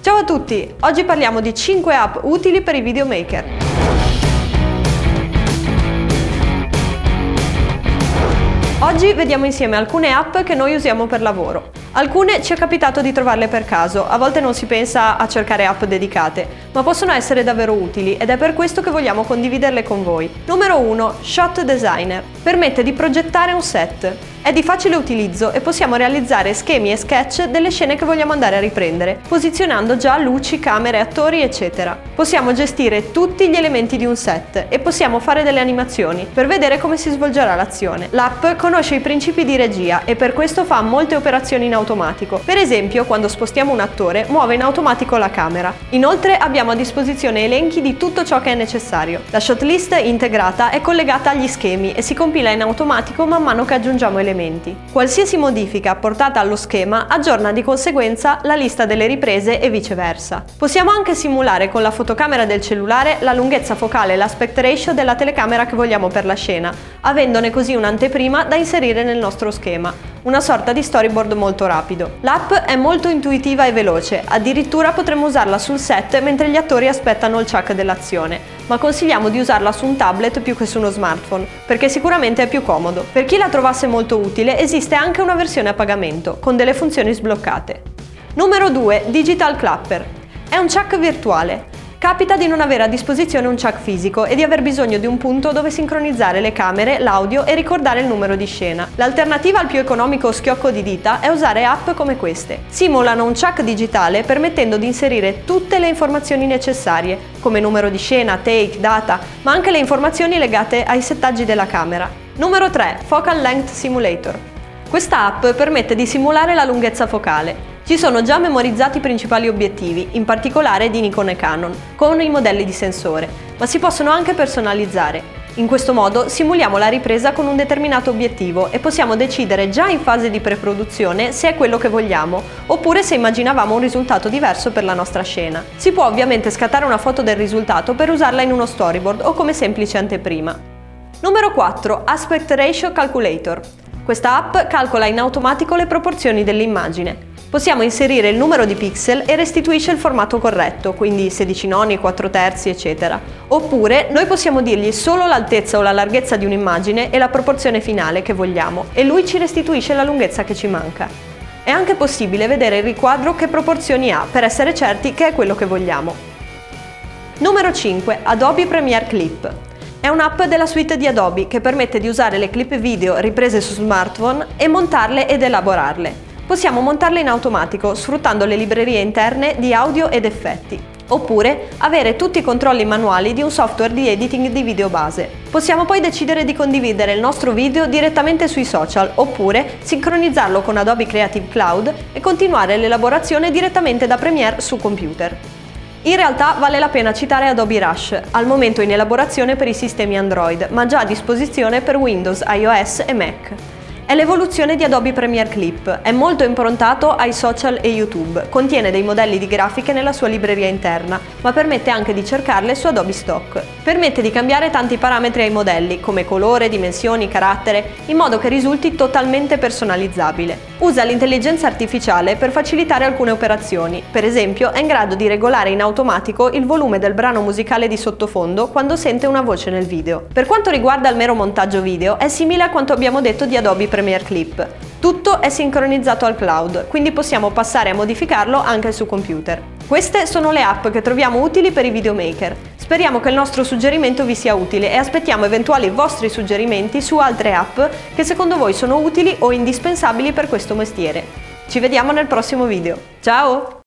Ciao a tutti! Oggi parliamo di 5 app utili per i videomaker. Oggi vediamo insieme alcune app che noi usiamo per lavoro. Alcune ci è capitato di trovarle per caso, a volte non si pensa a cercare app dedicate, ma possono essere davvero utili ed è per questo che vogliamo condividerle con voi. Numero 1. Shot Designer. Permette di progettare un set. È di facile utilizzo e possiamo realizzare schemi e sketch delle scene che vogliamo andare a riprendere, posizionando già luci, camere, attori, eccetera. Possiamo gestire tutti gli elementi di un set e possiamo fare delle animazioni per vedere come si svolgerà l'azione. L'app conosce i principi di regia e per questo fa molte operazioni in automatico. Per esempio, quando spostiamo un attore, muove in automatico la camera. Inoltre abbiamo a disposizione elenchi di tutto ciò che è necessario. La shotlist integrata è collegata agli schemi e si compila in automatico man mano che aggiungiamo elementi. Qualsiasi modifica apportata allo schema aggiorna di conseguenza la lista delle riprese e viceversa. Possiamo anche simulare con la fotocamera del cellulare la lunghezza focale e l'aspect ratio della telecamera che vogliamo per la scena, avendone così un'anteprima da inserire nel nostro schema, una sorta di storyboard molto rapido. L'app è molto intuitiva e veloce, addirittura potremmo usarla sul set mentre gli attori aspettano il chuck dell'azione, ma consigliamo di usarla su un tablet più che su uno smartphone, perché sicuramente è più comodo. Per chi la trovasse molto utile esiste anche una versione a pagamento, con delle funzioni sbloccate. Numero 2. Digital Clapper. È un chuck virtuale. Capita di non avere a disposizione un chuck fisico e di aver bisogno di un punto dove sincronizzare le camere, l'audio e ricordare il numero di scena. L'alternativa al più economico schiocco di dita è usare app come queste. Simulano un chuck digitale permettendo di inserire tutte le informazioni necessarie, come numero di scena, take, data, ma anche le informazioni legate ai settaggi della camera. Numero 3. Focal Length Simulator. Questa app permette di simulare la lunghezza focale. Ci sono già memorizzati i principali obiettivi, in particolare di Nikon e Canon, con i modelli di sensore, ma si possono anche personalizzare. In questo modo simuliamo la ripresa con un determinato obiettivo e possiamo decidere già in fase di preproduzione se è quello che vogliamo, oppure se immaginavamo un risultato diverso per la nostra scena. Si può ovviamente scattare una foto del risultato per usarla in uno storyboard o come semplice anteprima. Numero 4. Aspect Ratio Calculator. Questa app calcola in automatico le proporzioni dell'immagine. Possiamo inserire il numero di pixel e restituisce il formato corretto, quindi 16 noni, 4 terzi, eccetera. Oppure noi possiamo dirgli solo l'altezza o la larghezza di un'immagine e la proporzione finale che vogliamo e lui ci restituisce la lunghezza che ci manca. È anche possibile vedere il riquadro che proporzioni ha per essere certi che è quello che vogliamo. Numero 5. Adobe Premiere Clip. È un'app della suite di Adobe che permette di usare le clip video riprese su smartphone e montarle ed elaborarle possiamo montarle in automatico sfruttando le librerie interne di audio ed effetti, oppure avere tutti i controlli manuali di un software di editing di video base. Possiamo poi decidere di condividere il nostro video direttamente sui social, oppure sincronizzarlo con Adobe Creative Cloud e continuare l'elaborazione direttamente da Premiere su computer. In realtà vale la pena citare Adobe Rush, al momento in elaborazione per i sistemi Android, ma già a disposizione per Windows, iOS e Mac è l'evoluzione di Adobe Premiere Clip. È molto improntato ai social e YouTube, contiene dei modelli di grafiche nella sua libreria interna, ma permette anche di cercarle su Adobe Stock. Permette di cambiare tanti parametri ai modelli, come colore, dimensioni, carattere, in modo che risulti totalmente personalizzabile. Usa l'intelligenza artificiale per facilitare alcune operazioni, per esempio è in grado di regolare in automatico il volume del brano musicale di sottofondo quando sente una voce nel video. Per quanto riguarda il mero montaggio video, è simile a quanto abbiamo detto di Adobe Premiere Clip. Tutto è sincronizzato al cloud, quindi possiamo passare a modificarlo anche su computer. Queste sono le app che troviamo utili per i videomaker. Speriamo che il nostro suggerimento vi sia utile e aspettiamo eventuali vostri suggerimenti su altre app che secondo voi sono utili o indispensabili per questo mestiere. Ci vediamo nel prossimo video. Ciao!